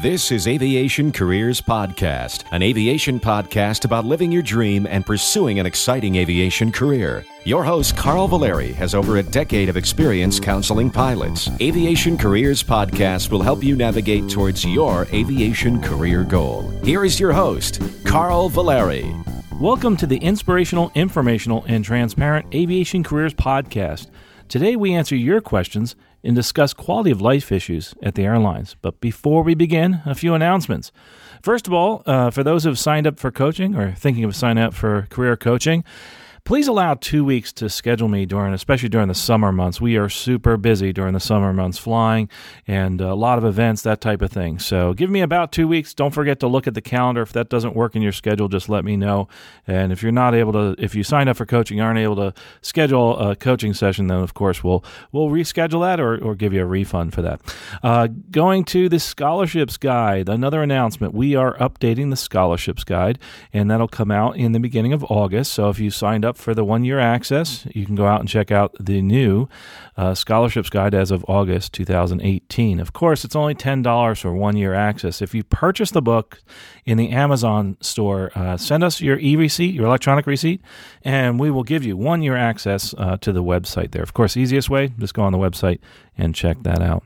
This is Aviation Careers Podcast, an aviation podcast about living your dream and pursuing an exciting aviation career. Your host, Carl Valeri, has over a decade of experience counseling pilots. Aviation Careers Podcast will help you navigate towards your aviation career goal. Here is your host, Carl Valeri. Welcome to the inspirational, informational, and transparent Aviation Careers Podcast. Today we answer your questions and discuss quality of life issues at the airlines. But before we begin, a few announcements. First of all, uh, for those who have signed up for coaching or thinking of signing up for career coaching, please allow two weeks to schedule me during, especially during the summer months. We are super busy during the summer months, flying and a lot of events, that type of thing. So give me about two weeks. Don't forget to look at the calendar. If that doesn't work in your schedule, just let me know. And if you're not able to, if you signed up for coaching, aren't able to schedule a coaching session, then of course we'll we'll reschedule that or, or give you a refund for that. Uh, going to the scholarships guide, another announcement. We are updating the scholarships guide, and that'll come out in the beginning of August. So if you signed up for the one year access, you can go out and check out the new uh, scholarships guide as of August 2018. Of course, it's only $10 for one year access. If you purchase the book in the Amazon store, uh, send us your e receipt, your electronic receipt, and we will give you one year access uh, to the website there. Of course, easiest way, just go on the website and check that out.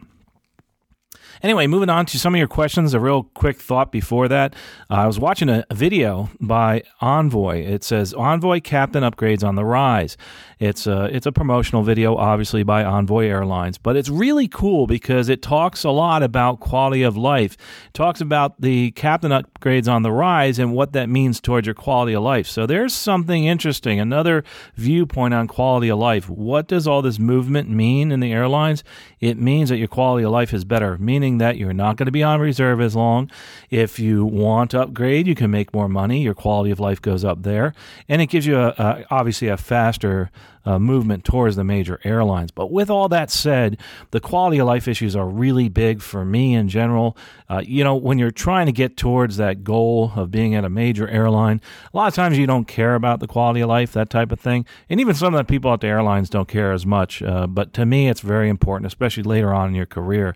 Anyway, moving on to some of your questions. A real quick thought before that. Uh, I was watching a, video by Envoy. It says Envoy Captain upgrades on the rise. It's a it's a promotional video, obviously by Envoy Airlines, but it's really cool because it talks a lot about quality of life. It talks about the captain upgrades on the rise and what that means towards your quality of life. So there's something interesting, another viewpoint on quality of life. What does all this movement mean in the airlines? It means that your quality of life is better, meaning that you're not going to be on reserve as long. If you want to upgrade, you can make more money. Your quality of life goes up there, and it gives you a, a obviously a faster uh, movement towards the major airlines. But with all that said, the quality of life issues are really big for me in general. Uh, you know, when you're trying to get towards that goal of being at a major airline, a lot of times you don't care about the quality of life, that type of thing. And even some of the people at the airlines don't care as much. Uh, but to me, it's very important, especially later on in your career.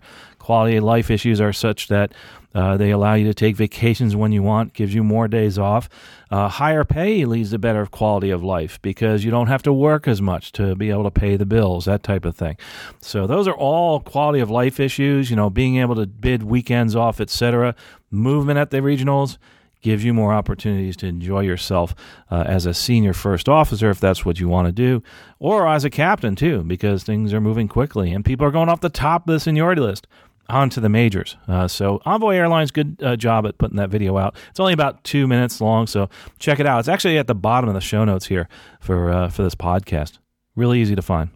Quality of life issues are such that uh, they allow you to take vacations when you want, gives you more days off. Uh, higher pay leads to better quality of life because you don't have to work as much to be able to pay the bills, that type of thing. So those are all quality of life issues. You know, being able to bid weekends off, etc. Movement at the regionals gives you more opportunities to enjoy yourself uh, as a senior first officer if that's what you want to do, or as a captain too, because things are moving quickly and people are going off the top of the seniority list onto the majors. Uh, so Envoy Airlines, good uh, job at putting that video out. It's only about two minutes long, so check it out. It's actually at the bottom of the show notes here for uh, for this podcast. Really easy to find.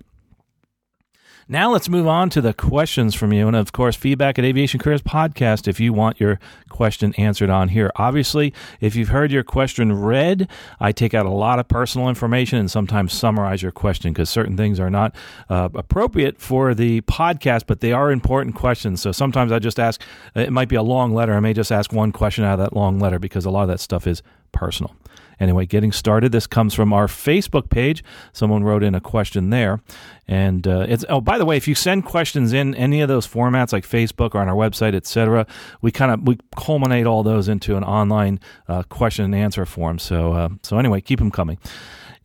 Now let's move on to the questions from you. And of course, feedback at Aviation Careers Podcast if you want your question answered on here. Obviously, if you've heard your question read, I take out a lot of personal information and sometimes summarize your question because certain things are not uh, appropriate for the podcast, but they are important questions. So sometimes I just ask, it might be a long letter. I may just ask one question out of that long letter because a lot of that stuff is personal. Anyway, getting started. This comes from our Facebook page. Someone wrote in a question there, and uh, it's oh by the way, if you send questions in any of those formats like Facebook or on our website, etc., we kind of we culminate all those into an online uh, question and answer form. So uh, so anyway, keep them coming.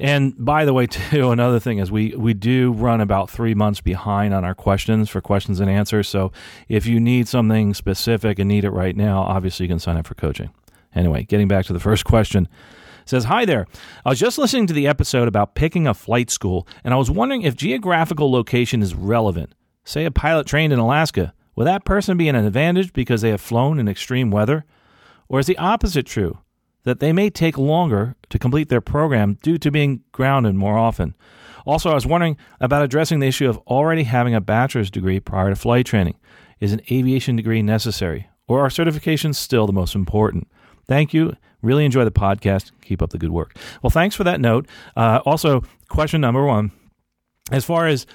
And by the way, too, another thing is we we do run about three months behind on our questions for questions and answers. So if you need something specific and need it right now, obviously you can sign up for coaching. Anyway, getting back to the first question says, Hi there. I was just listening to the episode about picking a flight school, and I was wondering if geographical location is relevant. Say a pilot trained in Alaska, will that person be an advantage because they have flown in extreme weather? Or is the opposite true, that they may take longer to complete their program due to being grounded more often? Also, I was wondering about addressing the issue of already having a bachelor's degree prior to flight training. Is an aviation degree necessary, or are certifications still the most important? Thank you. Really enjoy the podcast. Keep up the good work. Well, thanks for that note. Uh, also, question number one as far as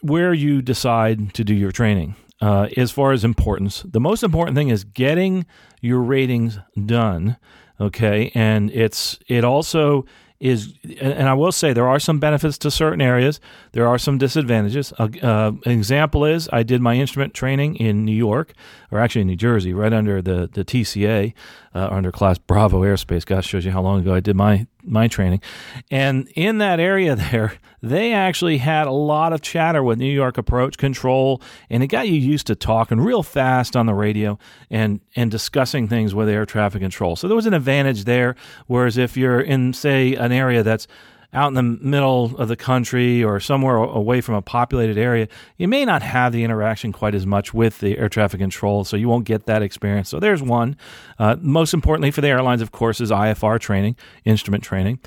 where you decide to do your training, uh, as far as importance, the most important thing is getting your ratings done. Okay. And it's, it also, is, and I will say there are some benefits to certain areas. There are some disadvantages. Uh, uh, an example is I did my instrument training in New York, or actually in New Jersey, right under the the TCA, uh, under Class Bravo Airspace. Gosh, shows you how long ago I did my my training. And in that area there, they actually had a lot of chatter with New York approach control, and it got you used to talking real fast on the radio and and discussing things with air traffic control. So there was an advantage there. Whereas if you're in, say, an area that's out in the middle of the country or somewhere away from a populated area, you may not have the interaction quite as much with the air traffic control, so you won't get that experience. So there's one. Uh, most importantly for the airlines, of course, is IFR training, instrument training.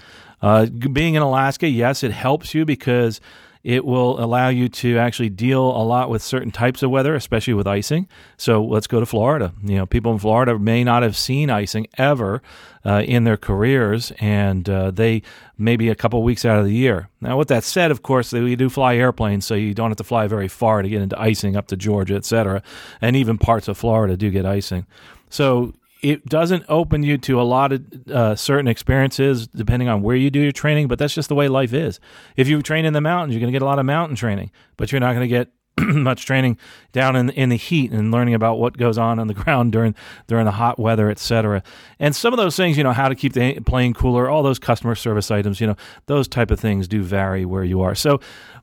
Uh, being in Alaska, yes, it helps you because it will allow you to actually deal a lot with certain types of weather, especially with icing. So let's go to Florida. You know, people in Florida may not have seen icing ever uh, in their careers, and uh, they maybe a couple weeks out of the year. Now, with that said, of course, we do fly airplanes, so you don't have to fly very far to get into icing up to Georgia, et cetera, and even parts of Florida do get icing. So it doesn't open you to a lot of uh, certain experiences depending on where you do your training, but that's just the way life is. If you train in the mountains, you're going to get a lot of mountain training, but you're not going to get much training down in in the heat and learning about what goes on on the ground during during the hot weather, etc. And some of those things, you know, how to keep the plane cooler, all those customer service items, you know, those type of things do vary where you are. So,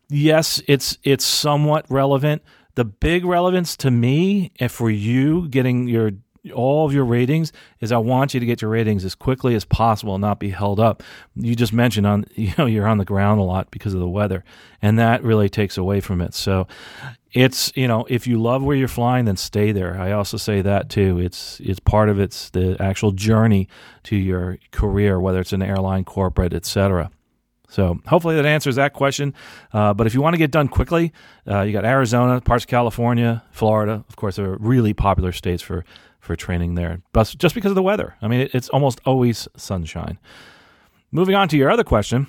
yes, it's it's somewhat relevant. The big relevance to me, if for you getting your all of your ratings is I want you to get your ratings as quickly as possible and not be held up. You just mentioned on you know you're on the ground a lot because of the weather, and that really takes away from it. So it's you know if you love where you're flying, then stay there. I also say that too. It's it's part of it's the actual journey to your career, whether it's an airline, corporate, etc. So hopefully that answers that question. Uh, but if you want to get done quickly, uh, you got Arizona, parts of California, Florida. Of course, are really popular states for for training there, but just because of the weather. I mean, it's almost always sunshine. Moving on to your other question.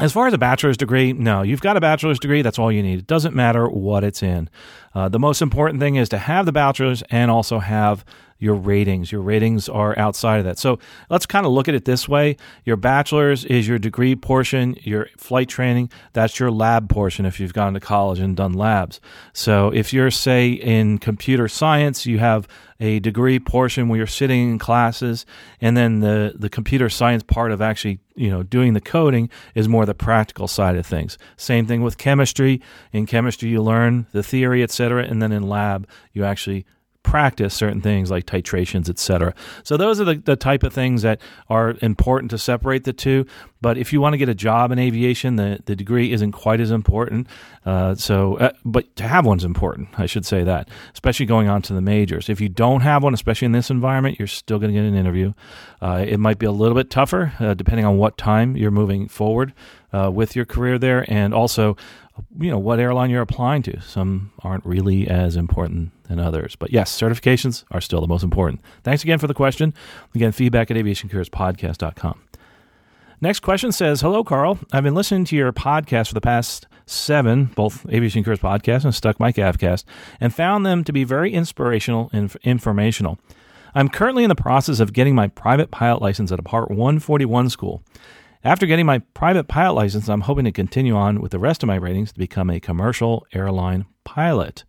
As far as a bachelor's degree, no, you've got a bachelor's degree. That's all you need. It doesn't matter what it's in. Uh, the most important thing is to have the bachelor's and also have your ratings. Your ratings are outside of that. So let's kind of look at it this way. Your bachelor's is your degree portion, your flight training, that's your lab portion if you've gone to college and done labs. So if you're, say, in computer science, you have a degree portion where you're sitting in classes, and then the, the computer science part of actually you know doing the coding is more the practical side of things. Same thing with chemistry. In chemistry, you learn the theory, etc., and then in lab, you actually practice certain things like titrations, etc. So those are the, the type of things that are important to separate the two. But if you want to get a job in aviation, the, the degree isn't quite as important. Uh, so, uh, but to have one's important. I should say that, especially going on to the majors. If you don't have one, especially in this environment, you're still going to get an interview. Uh, it might be a little bit tougher uh, depending on what time you're moving forward uh, with your career there, and also you know what airline you're applying to. Some aren't really as important than others. But yes, certifications are still the most important. Thanks again for the question. Again, feedback at aviationcareerspodcast.com. Next question says, Hello, Carl. I've been listening to your podcast for the past seven, both Aviation Careers Podcast and Stuck Mic Avcast, and found them to be very inspirational and informational. I'm currently in the process of getting my private pilot license at a Part 141 school. After getting my private pilot license, I'm hoping to continue on with the rest of my ratings to become a commercial airline pilot.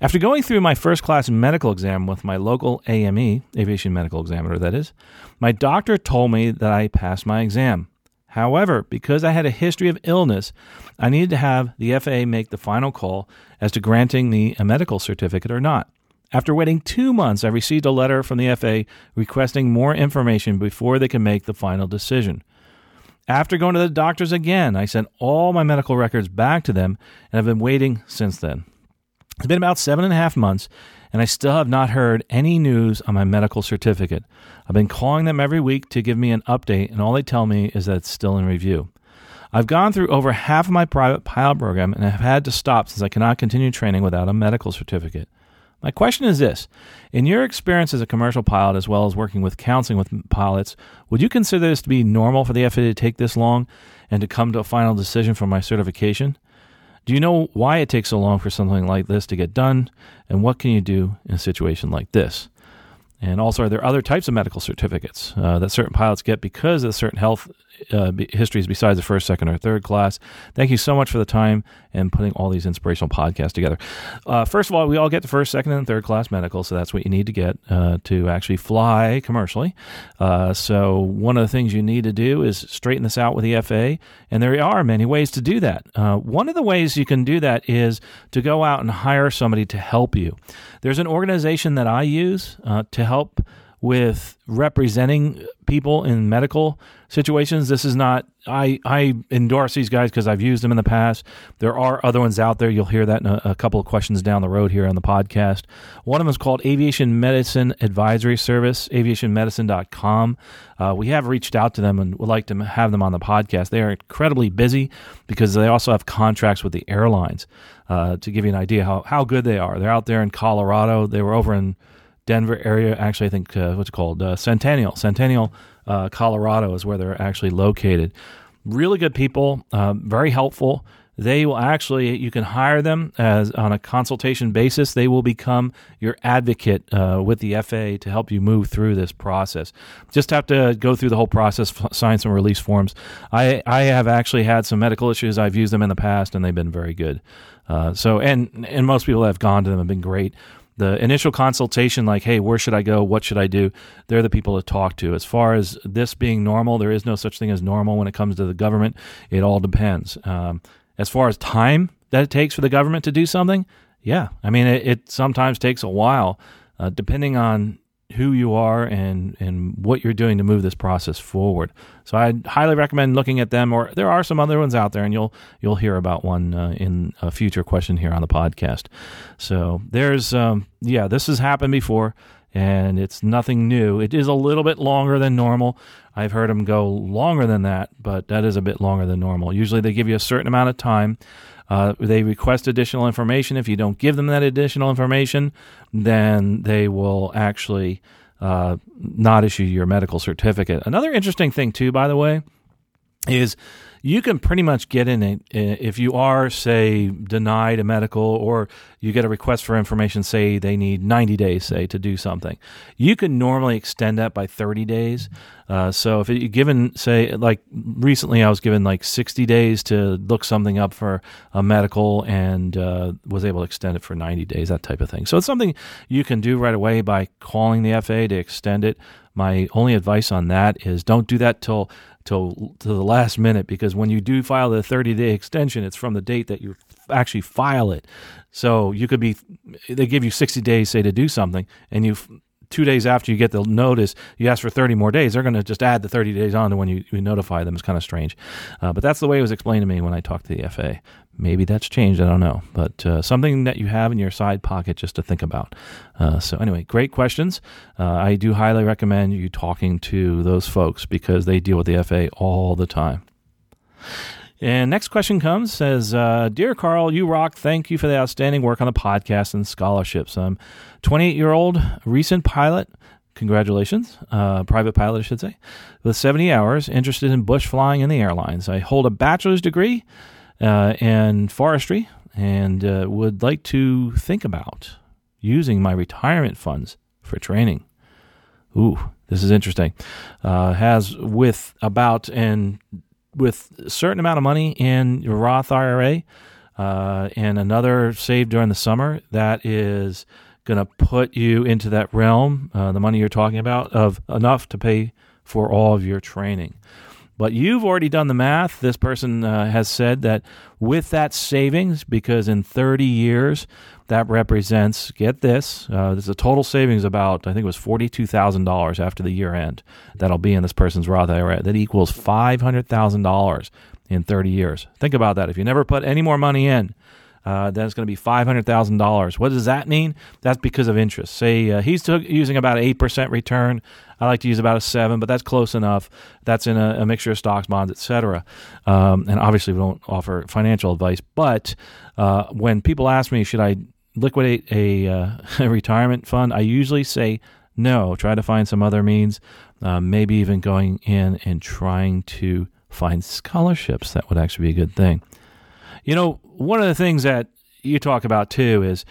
After going through my first class medical exam with my local AME, aviation medical examiner, that is, my doctor told me that I passed my exam. However, because I had a history of illness, I needed to have the FAA make the final call as to granting me a medical certificate or not. After waiting two months, I received a letter from the FAA requesting more information before they could make the final decision. After going to the doctors again, I sent all my medical records back to them and have been waiting since then. It's been about seven and a half months, and I still have not heard any news on my medical certificate. I've been calling them every week to give me an update, and all they tell me is that it's still in review. I've gone through over half of my private pilot program and have had to stop since I cannot continue training without a medical certificate. My question is this In your experience as a commercial pilot, as well as working with counseling with pilots, would you consider this to be normal for the FAA to take this long and to come to a final decision for my certification? Do you know why it takes so long for something like this to get done? And what can you do in a situation like this? And also, are there other types of medical certificates uh, that certain pilots get because of certain health uh, histories besides the first, second, or third class. Thank you so much for the time and putting all these inspirational podcasts together. Uh, first of all, we all get the first, second, and third class medical, so that's what you need to get uh, to actually fly commercially. Uh, so one of the things you need to do is straighten this out with the FAA, and there are many ways to do that. Uh, one of the ways you can do that is to go out and hire somebody to help you. There's an organization that I use uh, to help with representing people in medical situations. This is not I I endorse these guys because I've used them in the past. There are other ones out there. You'll hear that in a, a, couple of questions down the road here on the podcast. One of them is called Aviation Medicine Advisory Service, aviationmedicine.com. Uh, we have reached out to them and would like to have them on the podcast. They are incredibly busy because they also have contracts with the airlines. Uh, to give you an idea how, how good they are, they're out there in Colorado. They were over in Denver area. Actually, I think uh, what's it called uh, Centennial. Centennial, uh, Colorado is where they're actually located. Really good people, uh, very helpful. They will actually you can hire them as on a consultation basis. They will become your advocate uh, with the FAA to help you move through this process. Just have to go through the whole process, sign some release forms. I I have actually had some medical issues. I've used them in the past, and they've been very good. Uh, so and and most people that have gone to them have been great the initial consultation, like, hey, where should I go? What should I do? They're the people to talk to. As far as this being normal, there is no such thing as normal when it comes to the government. It all depends. Um, as far as time that it takes for the government to do something, yeah, I mean, it, it sometimes takes a while, uh, depending on who you are and and what you're doing to move this process forward. So I highly recommend looking at them. Or there are some other ones out there, and you'll you'll hear about one uh, in a future question here on the podcast. So there's um, yeah, this has happened before, and it's nothing new. It is a little bit longer than normal. I've heard them go longer than that, but that is a bit longer than normal. Usually they give you a certain amount of time. Uh, they request additional information. If you don't give them that additional information, then they will actually uh, not issue your medical certificate. Another interesting thing, too, by the way, is you can pretty much get in it if you are, say, denied a medical or you get a request for information, say they need 90 days, say, to do something. You can normally extend that by 30 days. Uh, so if you given, say, like recently I was given like 60 days to look something up for a medical and uh, was able to extend it for 90 days, that type of thing. So it's something you can do right away by calling the FAA to extend it. My only advice on that is don't do that till till to the last minute because when you do file the 30 day extension, it's from the date that you actually file it. So you could be they give you 60 days say to do something and you two days after you get the notice, you ask for 30 more days. They're going to just add the 30 days on to when you, you notify them. It's kind of strange. Uh, but that's the way it was explained to me when I talked to the FAA. Maybe that's changed. I don't know. But uh, something that you have in your side pocket just to think about. Uh, so, anyway, great questions. Uh, I do highly recommend you talking to those folks because they deal with the FAA all the time. And next question comes says, uh, "Dear Carl, you rock. Thank you for the outstanding work on the podcast and scholarships. I'm 28 year old recent pilot. Congratulations, uh, private pilot, I should say, with 70 hours, interested in bush flying in the airlines. I hold a bachelor's degree uh, in forestry and uh, would like to think about using my retirement funds for training. Ooh, this is interesting. Uh, has with about and with a certain amount of money in your Roth IRA uh, and another saved during the summer, that is going to put you into that realm, uh, the money you're talking about, of enough to pay for all of your training. But you've already done the math. This person uh, has said that with that savings, because in 30 years, that represents, get this, uh, there's a total savings about, I think it was $42,000 after the year end. That'll be in this person's Roth IRA. That equals $500,000 in 30 years. Think about that. If you never put any more money in, uh, that's going to be $500,000. What does that mean? That's because of interest. Say uh, he's using about 8% return. I like to use about a 7 but that's close enough. That's in a, a mixture of stocks, bonds, etc. Um, and obviously, we don't offer financial advice. But uh, when people ask me, should I liquidate a, uh, a, retirement fund, I usually say no. Try to find some other means, uh, maybe even going in and trying to find scholarships. That would actually be a good thing. You know, one of the things that you talk about too is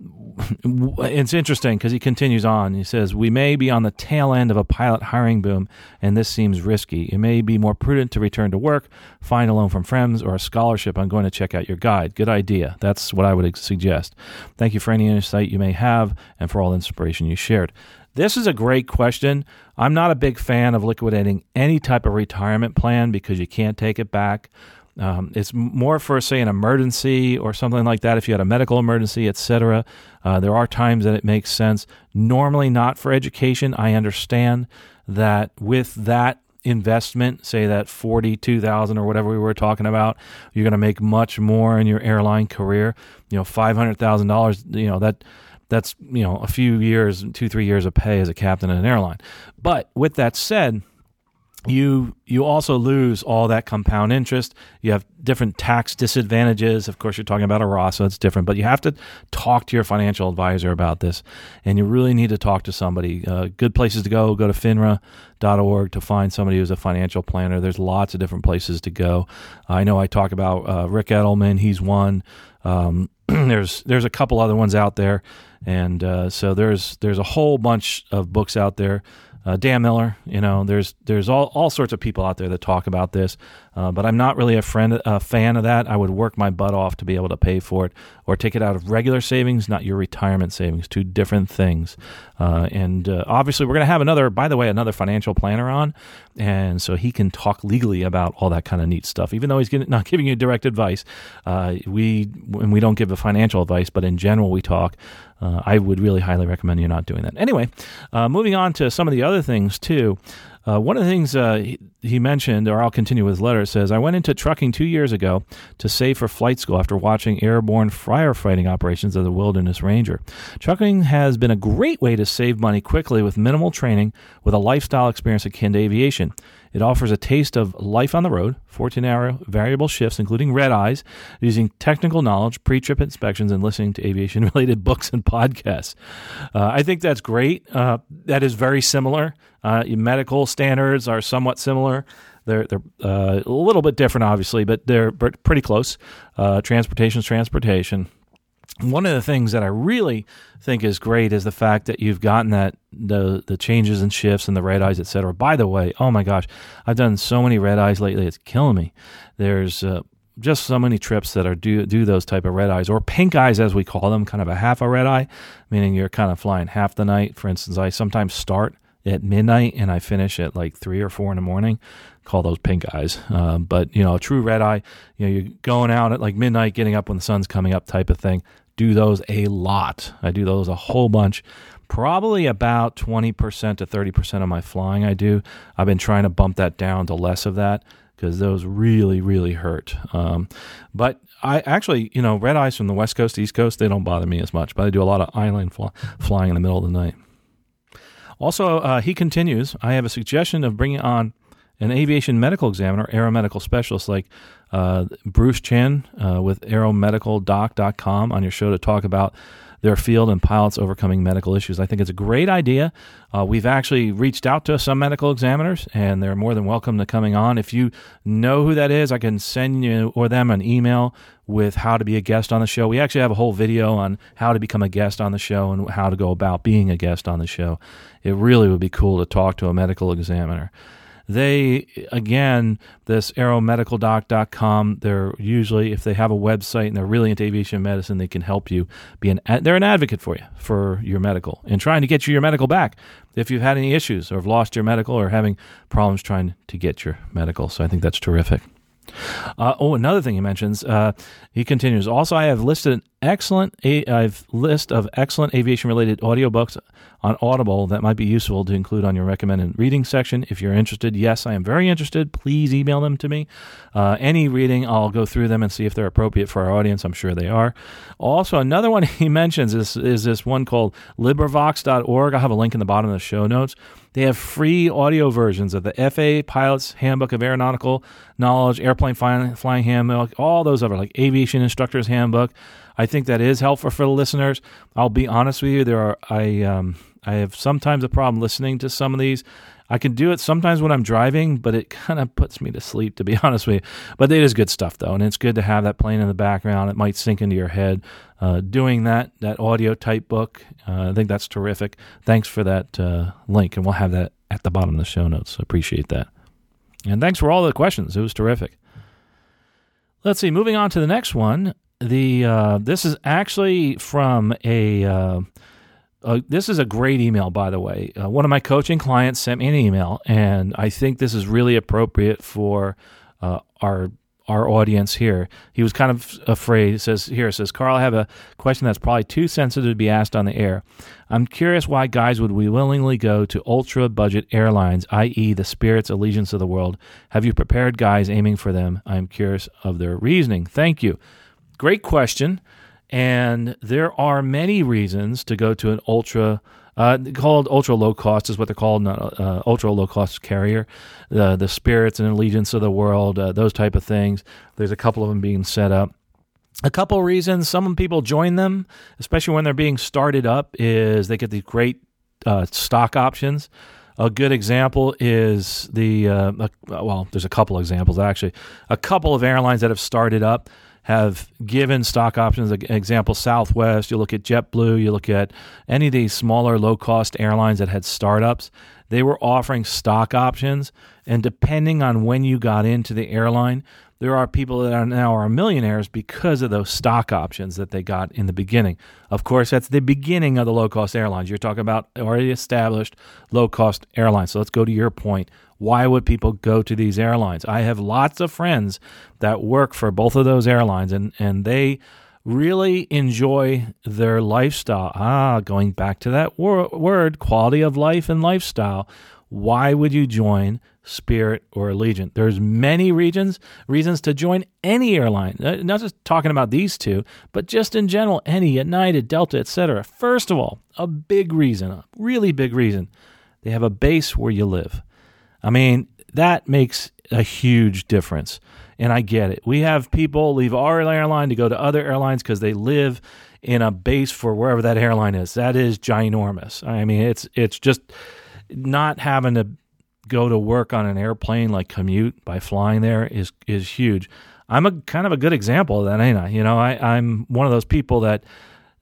it's interesting because he continues on. He says, We may be on the tail end of a pilot hiring boom, and this seems risky. It may be more prudent to return to work, find a loan from friends, or a scholarship. I'm going to check out your guide. Good idea. That's what I would suggest. Thank you for any insight you may have and for all the inspiration you shared. This is a great question. I'm not a big fan of liquidating any type of retirement plan because you can't take it back. Um, it's more for, say, an emergency or something like that. If you had a medical emergency, etc. Uh, there are times that it makes sense. Normally, not for education. I understand that with that investment, say that forty-two thousand or whatever we were talking about, you're going to make much more in your airline career. You know, five hundred thousand dollars. You know that that's you know a few years, two three years of pay as a captain in an airline. But with that said you you also lose all that compound interest. You have different tax disadvantages. Of course, you're talking about a Roth, so it's different. But you have to talk to your financial advisor about this, and you really need to talk to somebody. Uh, good places to go: go to FINRA.org to find somebody who's a financial planner. There's lots of different places to go. I know I talk about uh, Ric Edelman. He's one. Um, there's there's a couple other ones out there, and uh, so there's there's a whole bunch of books out there uh, Dan Miller. You know, there's there's all, all sorts of people out there that talk about this, uh, but I'm not really a friend a fan of that. I would work my butt off to be able to pay for it, or take it out of regular savings, not your retirement savings. Two different things. Uh, and uh, obviously, we're going to have another. By the way, another financial planner on, and so he can talk legally about all that kind of neat stuff. Even though he's not giving you direct advice, uh, we and we don't give a financial advice, but in general, we talk uh, I would really highly recommend you not doing that. Anyway, uh, moving on to some of the other things too. Uh, one of the things uh, he, he, mentioned, or I'll continue with his letter, says, I went into trucking two years ago to save for flight school after watching airborne firefighting operations of the Wilderness Ranger. Trucking has been a great way to save money quickly with minimal training with a lifestyle experience akin to aviation. It offers a taste of life on the road, 14 hour variable shifts, including red eyes, using technical knowledge, pre trip inspections, and listening to aviation related books and podcasts. Uh, I think that's great. Uh, that is very similar. Uh, medical standards are somewhat similar. They're, they're uh, a little bit different, obviously, but they're pretty close. Uh, transportation is transportation one of the things that I really think is great is the fact that you've gotten that the the changes and shifts and the red eyes, etc. By the way, oh my gosh, I've done so many red eyes lately; it's killing me. There's uh, just so many trips that are do do those type of red eyes or pink eyes as we call them, kind of a half a red eye, meaning you're kind of flying half the night. For instance, I sometimes start at midnight and I finish at like three or four in the morning. Call those pink eyes. Um, but you know, a true red eye, you know, you're going out at like midnight, getting up when the sun's coming up, type of thing do those a lot. I do those a whole bunch. Probably about 20% to 30% of my flying I do. I've been trying to bump that down to less of that because those really, really hurt. Um, but I actually, you know, red eyes from the West Coast, East Coast, they don't bother me as much, but I do a lot of island fly, flying in the middle of the night. Also, uh, he continues, I have a suggestion of bringing on an aviation medical examiner, aeromedical specialist like uh, Bruce Chien uh, with aeromedicaldoc.com on your show to talk about their field and pilots overcoming medical issues. I think it's a great idea. Uh, we've actually reached out to some medical examiners, and they're more than welcome to coming on. If you know who that is, I can send you or them an email with how to be a guest on the show. We actually have a whole video on how to become a guest on the show and how to go about being a guest on the show. It really would be cool to talk to a medical examiner. They, again, this aeromedicaldoc.com, they're usually, if they have a website and they're really into aviation medicine, they can help you be an, they're an advocate for you, for your medical and trying to get you your medical back if you've had any issues or have lost your medical or having problems trying to get your medical. So I think that's terrific. Uh, oh, another thing he mentions, uh, he continues. Also, I have listed an excellent, a- I've list of excellent aviation related audiobooks on Audible that might be useful to include on your recommended reading section. If you're interested, yes, I am very interested. Please email them to me. Uh, any reading, I'll go through them and see if they're appropriate for our audience. I'm sure they are. Also, another one he mentions is, is this one called LibriVox.org. I'll have a link in the bottom of the show notes. They have free audio versions of the FAA Pilot's Handbook of Aeronautical Knowledge, Airplane Flying, flying Handbook, all those other like Aviation Instructor's Handbook. I think that is helpful for the listeners. I'll be honest with you, there are I um, I have sometimes a problem listening to some of these. I can do it sometimes when I'm driving, but it kind of puts me to sleep, to be honest with you. But it is good stuff, though, and it's good to have that playing in the background. It might sink into your head. Uh, doing that that audio type book, uh, I think that's terrific. Thanks for that uh, link, and we'll have that at the bottom of the show notes. Appreciate that. And thanks for all the questions. It was terrific. Let's see. Moving on to the next one. The uh, this is actually from a. Uh, this is a great email, by the way. Uh, one of my coaching clients sent me an email, and I think this is really appropriate for uh, our our audience here. He was kind of afraid. It says here, it says, Carl, I have a question that's probably too sensitive to be asked on the air. I'm curious why guys would we willingly go to ultra budget airlines, i.e., the Spirit's Allegiants of the world. Have you prepared guys aiming for them? I'm curious of their reasoning. Thank you. Great question. And there are many reasons to go to an ultra uh, called ultra low cost is what they're called, not uh, ultra low cost carrier. The the spirits and Allegiants of the world, uh, those type of things. There's a couple of them being set up. A couple reasons some people join them, especially when they're being started up, is they get these great uh, stock options. A good example is the uh, well, there's a couple examples actually. A couple of airlines that have started up have given stock options. Example, Southwest, you look at JetBlue, you look at any of these smaller low cost airlines that had startups, they were offering stock options. And depending on when you got into the airline, there are people that are now are millionaires because of those stock options that they got in the beginning. Of course, that's the beginning of the low cost airlines. You're talking about already established low cost airlines. So let's go to your point. Why would people go to these airlines? I have lots of friends that work for both of those airlines, and, and they really enjoy their lifestyle. Ah, going back to that wor- word, quality of life and lifestyle. Why would you join Spirit or Allegiant? There's many regions reasons to join any airline. Uh, not just talking about these two, but just in general, any United, Delta, etc. First of all, a big reason, a really big reason, they have a base where you live. I mean, that makes a huge difference. And I get it. We have people leave our airline to go to other airlines because they live in a base for wherever that airline is. That is ginormous. I mean, it's it's just not having to go to work on an airplane like commute by flying there is is huge. I'm a kind of a good example of that, ain't I? You know, I, I'm one of those people that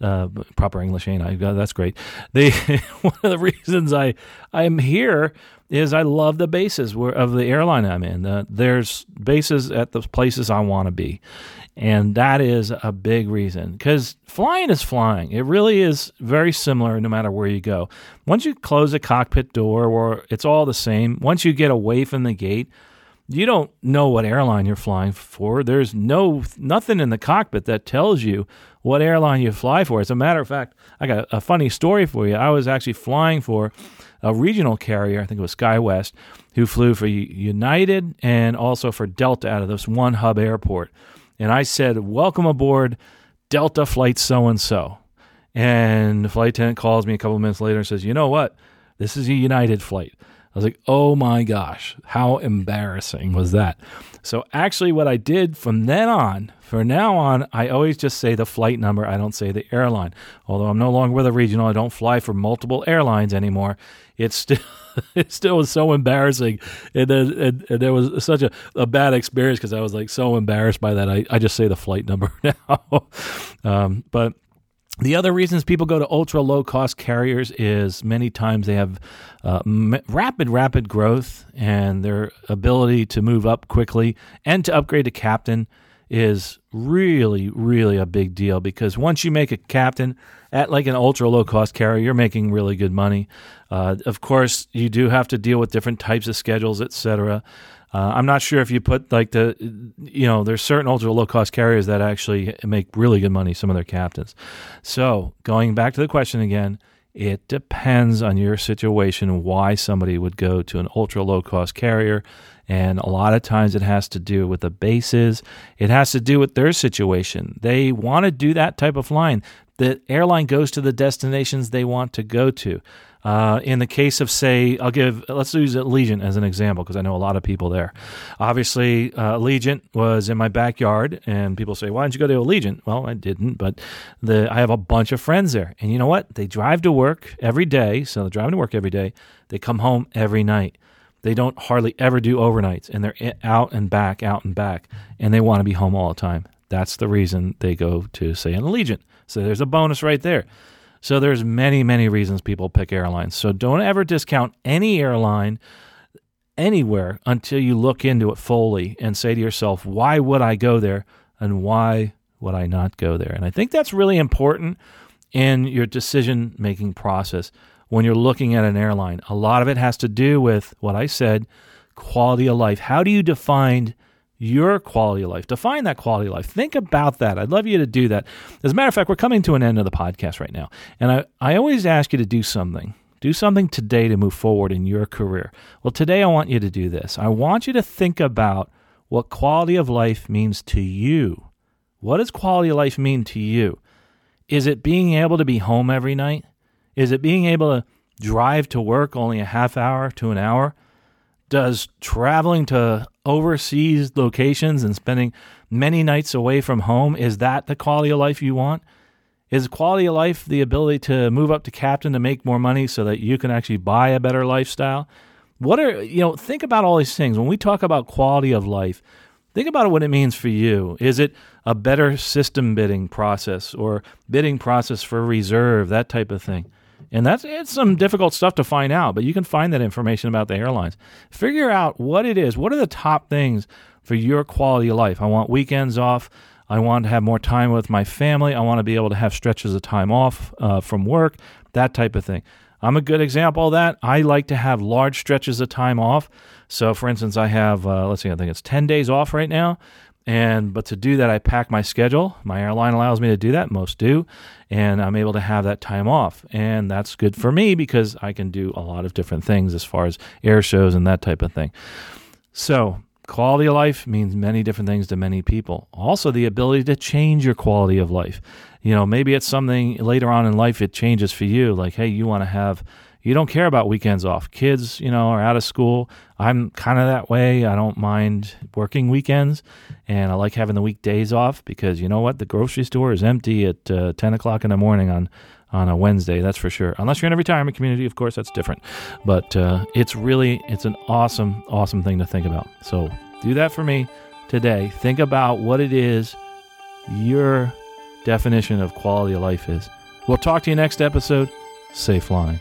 uh, proper English, ain't I? That's great. The one of the reasons I I'm here is I love the bases where, of the airline I'm in. There's bases at the places I want to be, and that is a big reason because flying is flying. It really is very similar no matter where you go. Once you close a cockpit door, or it's all the same. Once you get away from the gate you don't know what airline you're flying for. There's no nothing in the cockpit that tells you what airline you fly for. As a matter of fact, I got a funny story for you. I was actually flying for a regional carrier, I think it was SkyWest, who flew for United and also for Delta out of this one hub airport. And I said, "Welcome aboard Delta flight so and so." And the flight attendant calls me a couple minutes later and says, "You know what? This is a United flight." I was like, oh my gosh, how embarrassing was that? So, actually, what I did from then on, from now on, I always just say the flight number. I don't say the airline. Although I'm no longer with a regional, I don't fly for multiple airlines anymore. It's still. it still was so embarrassing, and then and, and there was such a, a bad experience because I was like so embarrassed by that. I, I just say the flight number now, um, but the other reasons people go to ultra low cost carriers is many times they have uh, m- rapid, rapid growth and their ability to move up quickly and to upgrade to captain is really, really a big deal because once you make a captain at like an ultra low cost carrier, you're making really good money. Uh, of course, you do have to deal with different types of schedules, etc. Uh, I'm not sure if you put like the, you know, there's certain ultra low cost carriers that actually make really good money, some of their captains. So going back to the question again, it depends on your situation why somebody would go to an ultra low cost carrier. And a lot of times it has to do with the bases. It has to do with their situation. They want to do that type of flying. The airline goes to the destinations they want to go to. Uh, in the case of, say, I'll give, let's use Allegiant as an example because I know a lot of people there. Obviously, uh, Allegiant was in my backyard, and people say, "Why didn't you go to Allegiant?" Well, I didn't, but the I have a bunch of friends there, and you know what? They drive to work every day, so they're driving to work every day. They come home every night. They don't hardly ever do overnights, and they're out and back, out and back, and they want to be home all the time. That's the reason they go to say an Allegiant. So there's a bonus right there. So there's many, many reasons people pick airlines. So don't ever discount any airline anywhere until you look into it fully and say to yourself, why would I go there and why would I not go there? And I think that's really important in your decision making process when you're looking at an airline. A lot of it has to do with what I said quality of life. How do you define your quality of life. Define that quality of life. Think about that. I'd love you to do that. As a matter of fact, we're coming to an end of the podcast right now. And I, I always ask you to do something. Do something today to move forward in your career. Well, today I want you to do this. I want you to think about what quality of life means to you. What does quality of life mean to you? Is it being able to be home every night? Is it being able to drive to work only a half hour to an hour? Does traveling to overseas locations and spending many nights away from home is that the quality of life you want? Is quality of life the ability to move up to captain to make more money so that you can actually buy a better lifestyle? What are, you know, think about all these things. When we talk about quality of life, think about what it means for you. Is it a better system bidding process or bidding process for reserve, that type of thing? And that's it's some difficult stuff to find out, but you can find that information about the airlines. Figure out what it is. What are the top things for your quality of life? I want weekends off. I want to have more time with my family. I want to be able to have stretches of time off uh, from work, that type of thing. I'm a good example of that. I like to have large stretches of time off. So, for instance, I have, uh, let's see, I think it's 10 days off right now. And but to do that, I pack my schedule. My airline allows me to do that. Most do, and I'm able to have that time off, and that's good for me because I can do a lot of different things as far as air shows and that type of thing. So quality of life means many different things to many people. Also, the ability to change your quality of life. You know, maybe it's something later on in life it changes for you. Like, hey, you want to have you don't care about weekends off. Kids, you know, are out of school. I'm kind of that way. I don't mind working weekends, and I like having the weekdays off because you know what? The grocery store is empty at uh, 10 o'clock in the morning on on a Wednesday. That's for sure. Unless you're in a retirement community, of course, that's different. But uh, it's really it's an awesome, awesome thing to think about. So do that for me today. Think about what it is your definition of quality of life is. We'll talk to you next episode. Safe flying.